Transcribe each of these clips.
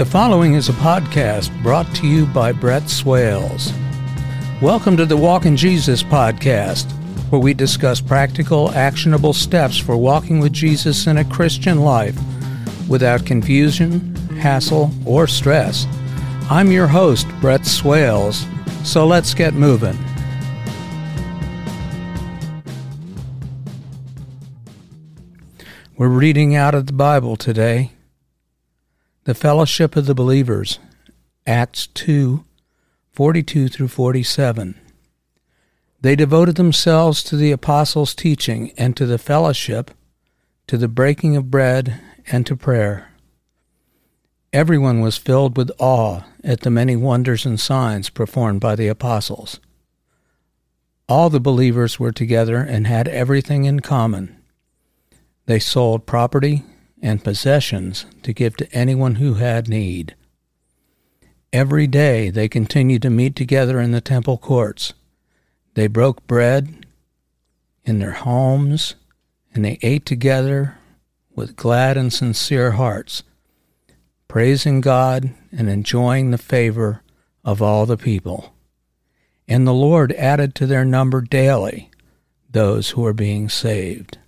The following is a podcast brought to you by Brett Swales. Welcome to the Walk in Jesus podcast, where we discuss practical, actionable steps for walking with Jesus in a Christian life without confusion, hassle, or stress. I'm your host, Brett Swales, so let's get moving. We're reading out of the Bible today. The Fellowship of the Believers, Acts 2 42 through 47. They devoted themselves to the apostles' teaching and to the fellowship, to the breaking of bread, and to prayer. Everyone was filled with awe at the many wonders and signs performed by the apostles. All the believers were together and had everything in common. They sold property and possessions to give to anyone who had need. Every day they continued to meet together in the temple courts. They broke bread in their homes, and they ate together with glad and sincere hearts, praising God and enjoying the favor of all the people. And the Lord added to their number daily those who were being saved.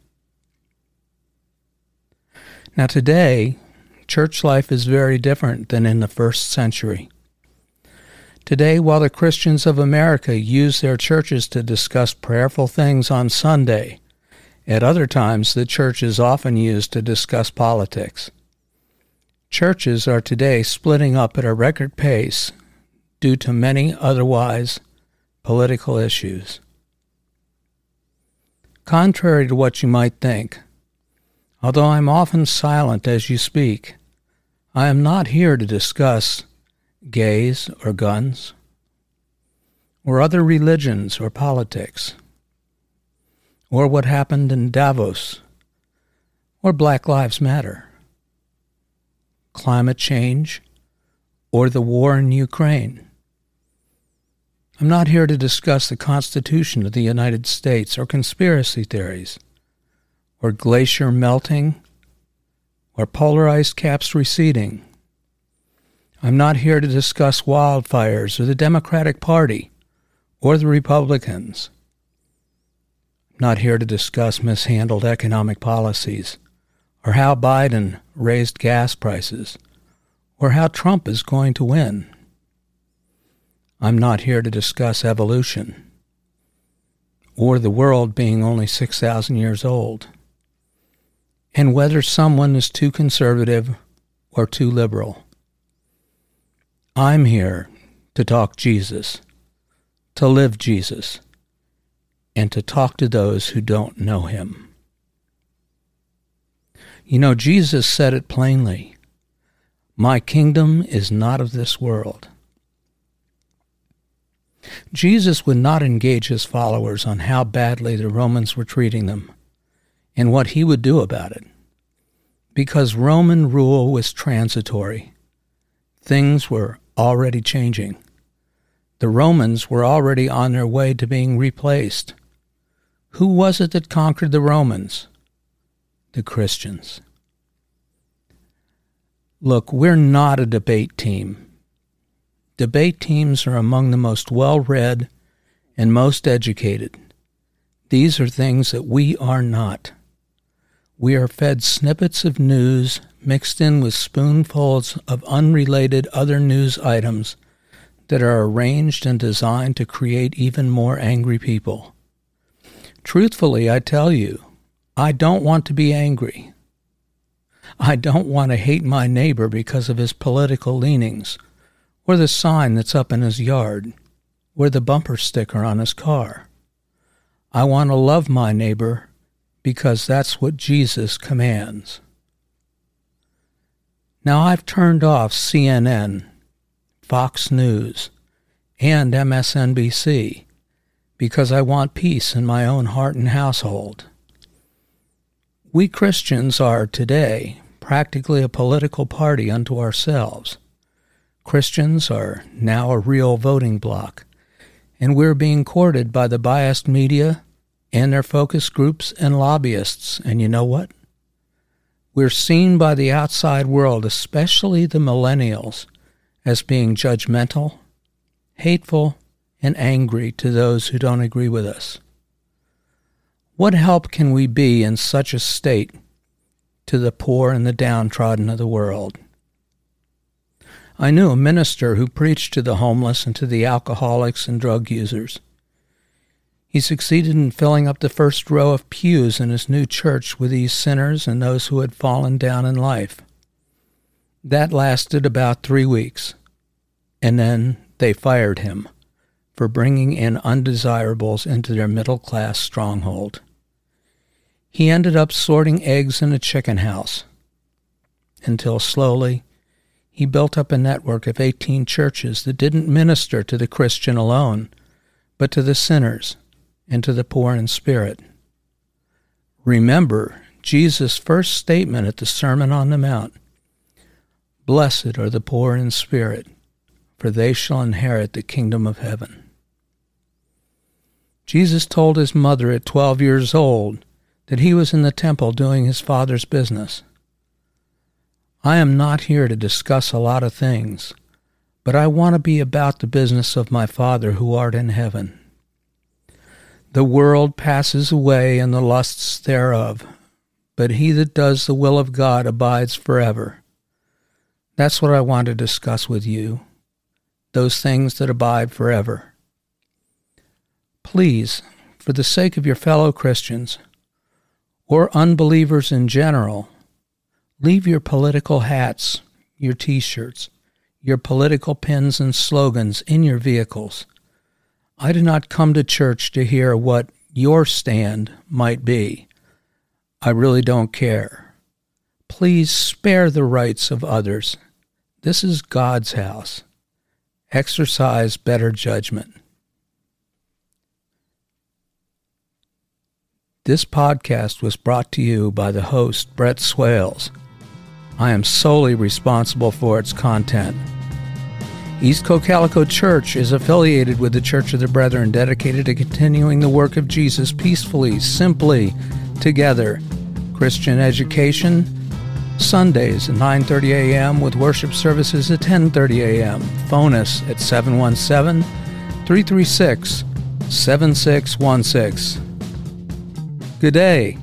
Now, today, church life is very different than in the first century. Today, while the Christians of America use their churches to discuss prayerful things on Sunday, at other times the church is often used to discuss politics. Churches are today splitting up at a record pace due to many otherwise political issues. Contrary to what you might think, Although I am often silent as you speak, I am not here to discuss gays or guns, or other religions or politics, or what happened in Davos, or Black Lives Matter, climate change, or the war in Ukraine. I'm not here to discuss the Constitution of the United States or conspiracy theories or glacier melting, or polar ice caps receding. I'm not here to discuss wildfires or the Democratic Party or the Republicans. I'm not here to discuss mishandled economic policies or how Biden raised gas prices or how Trump is going to win. I'm not here to discuss evolution or the world being only 6,000 years old and whether someone is too conservative or too liberal. I'm here to talk Jesus, to live Jesus, and to talk to those who don't know him. You know, Jesus said it plainly My kingdom is not of this world. Jesus would not engage his followers on how badly the Romans were treating them and what he would do about it. Because Roman rule was transitory, things were already changing. The Romans were already on their way to being replaced. Who was it that conquered the Romans? The Christians. Look, we're not a debate team. Debate teams are among the most well read and most educated. These are things that we are not. We are fed snippets of news mixed in with spoonfuls of unrelated other news items that are arranged and designed to create even more angry people. Truthfully, I tell you, I don't want to be angry. I don't want to hate my neighbor because of his political leanings, or the sign that's up in his yard, or the bumper sticker on his car. I want to love my neighbor because that's what Jesus commands. Now I've turned off CNN, Fox News, and MSNBC because I want peace in my own heart and household. We Christians are today practically a political party unto ourselves. Christians are now a real voting bloc, and we're being courted by the biased media and their focus groups and lobbyists. And you know what? We're seen by the outside world, especially the millennials, as being judgmental, hateful, and angry to those who don't agree with us. What help can we be in such a state to the poor and the downtrodden of the world? I knew a minister who preached to the homeless and to the alcoholics and drug users. He succeeded in filling up the first row of pews in his new church with these sinners and those who had fallen down in life. That lasted about three weeks, and then they fired him for bringing in undesirables into their middle class stronghold. He ended up sorting eggs in a chicken house until slowly he built up a network of 18 churches that didn't minister to the Christian alone, but to the sinners and to the poor in spirit. Remember Jesus' first statement at the Sermon on the Mount Blessed are the poor in spirit, for they shall inherit the kingdom of heaven. Jesus told his mother at 12 years old that he was in the temple doing his father's business. I am not here to discuss a lot of things, but I want to be about the business of my Father who art in heaven. The world passes away and the lusts thereof, but he that does the will of God abides forever. That's what I want to discuss with you, those things that abide forever. Please, for the sake of your fellow Christians, or unbelievers in general, Leave your political hats, your t shirts, your political pins and slogans in your vehicles. I do not come to church to hear what your stand might be. I really don't care. Please spare the rights of others. This is God's house. Exercise better judgment. This podcast was brought to you by the host, Brett Swales I am solely responsible for its content. East Cocalico Church is affiliated with the Church of the Brethren, dedicated to continuing the work of Jesus peacefully, simply, together. Christian education, Sundays at 9:30 a.m. with worship services at 10:30 a.m. Phone us at 717-336-7616. Good day.